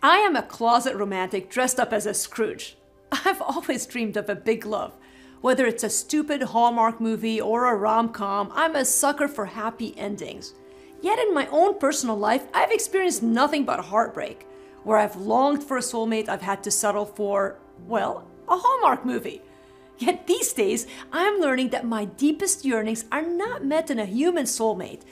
I am a closet romantic dressed up as a Scrooge. I've always dreamed of a big love. Whether it's a stupid Hallmark movie or a rom com, I'm a sucker for happy endings. Yet in my own personal life, I've experienced nothing but heartbreak. Where I've longed for a soulmate, I've had to settle for, well, a Hallmark movie. Yet these days, I'm learning that my deepest yearnings are not met in a human soulmate,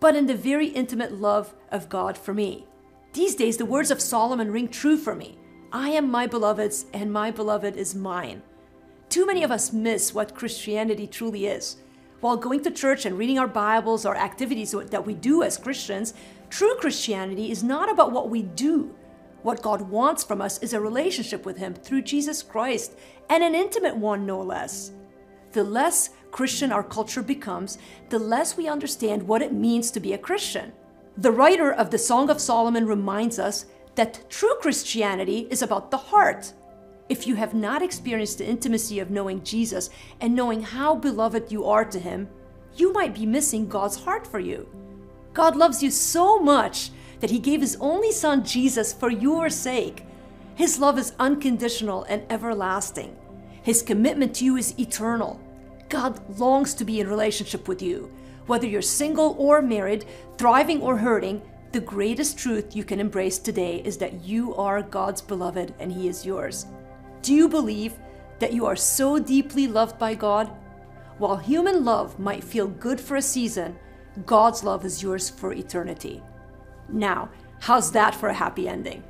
but in the very intimate love of God for me. These days, the words of Solomon ring true for me I am my beloved's, and my beloved is mine. Too many of us miss what Christianity truly is. While going to church and reading our Bibles or activities that we do as Christians, true Christianity is not about what we do. What God wants from us is a relationship with Him through Jesus Christ, and an intimate one, no less. The less Christian our culture becomes, the less we understand what it means to be a Christian. The writer of the Song of Solomon reminds us that true Christianity is about the heart. If you have not experienced the intimacy of knowing Jesus and knowing how beloved you are to Him, you might be missing God's heart for you. God loves you so much that He gave His only Son Jesus for your sake. His love is unconditional and everlasting. His commitment to you is eternal. God longs to be in relationship with you. Whether you're single or married, thriving or hurting, the greatest truth you can embrace today is that you are God's beloved and He is yours. Do you believe that you are so deeply loved by God? While human love might feel good for a season, God's love is yours for eternity. Now, how's that for a happy ending?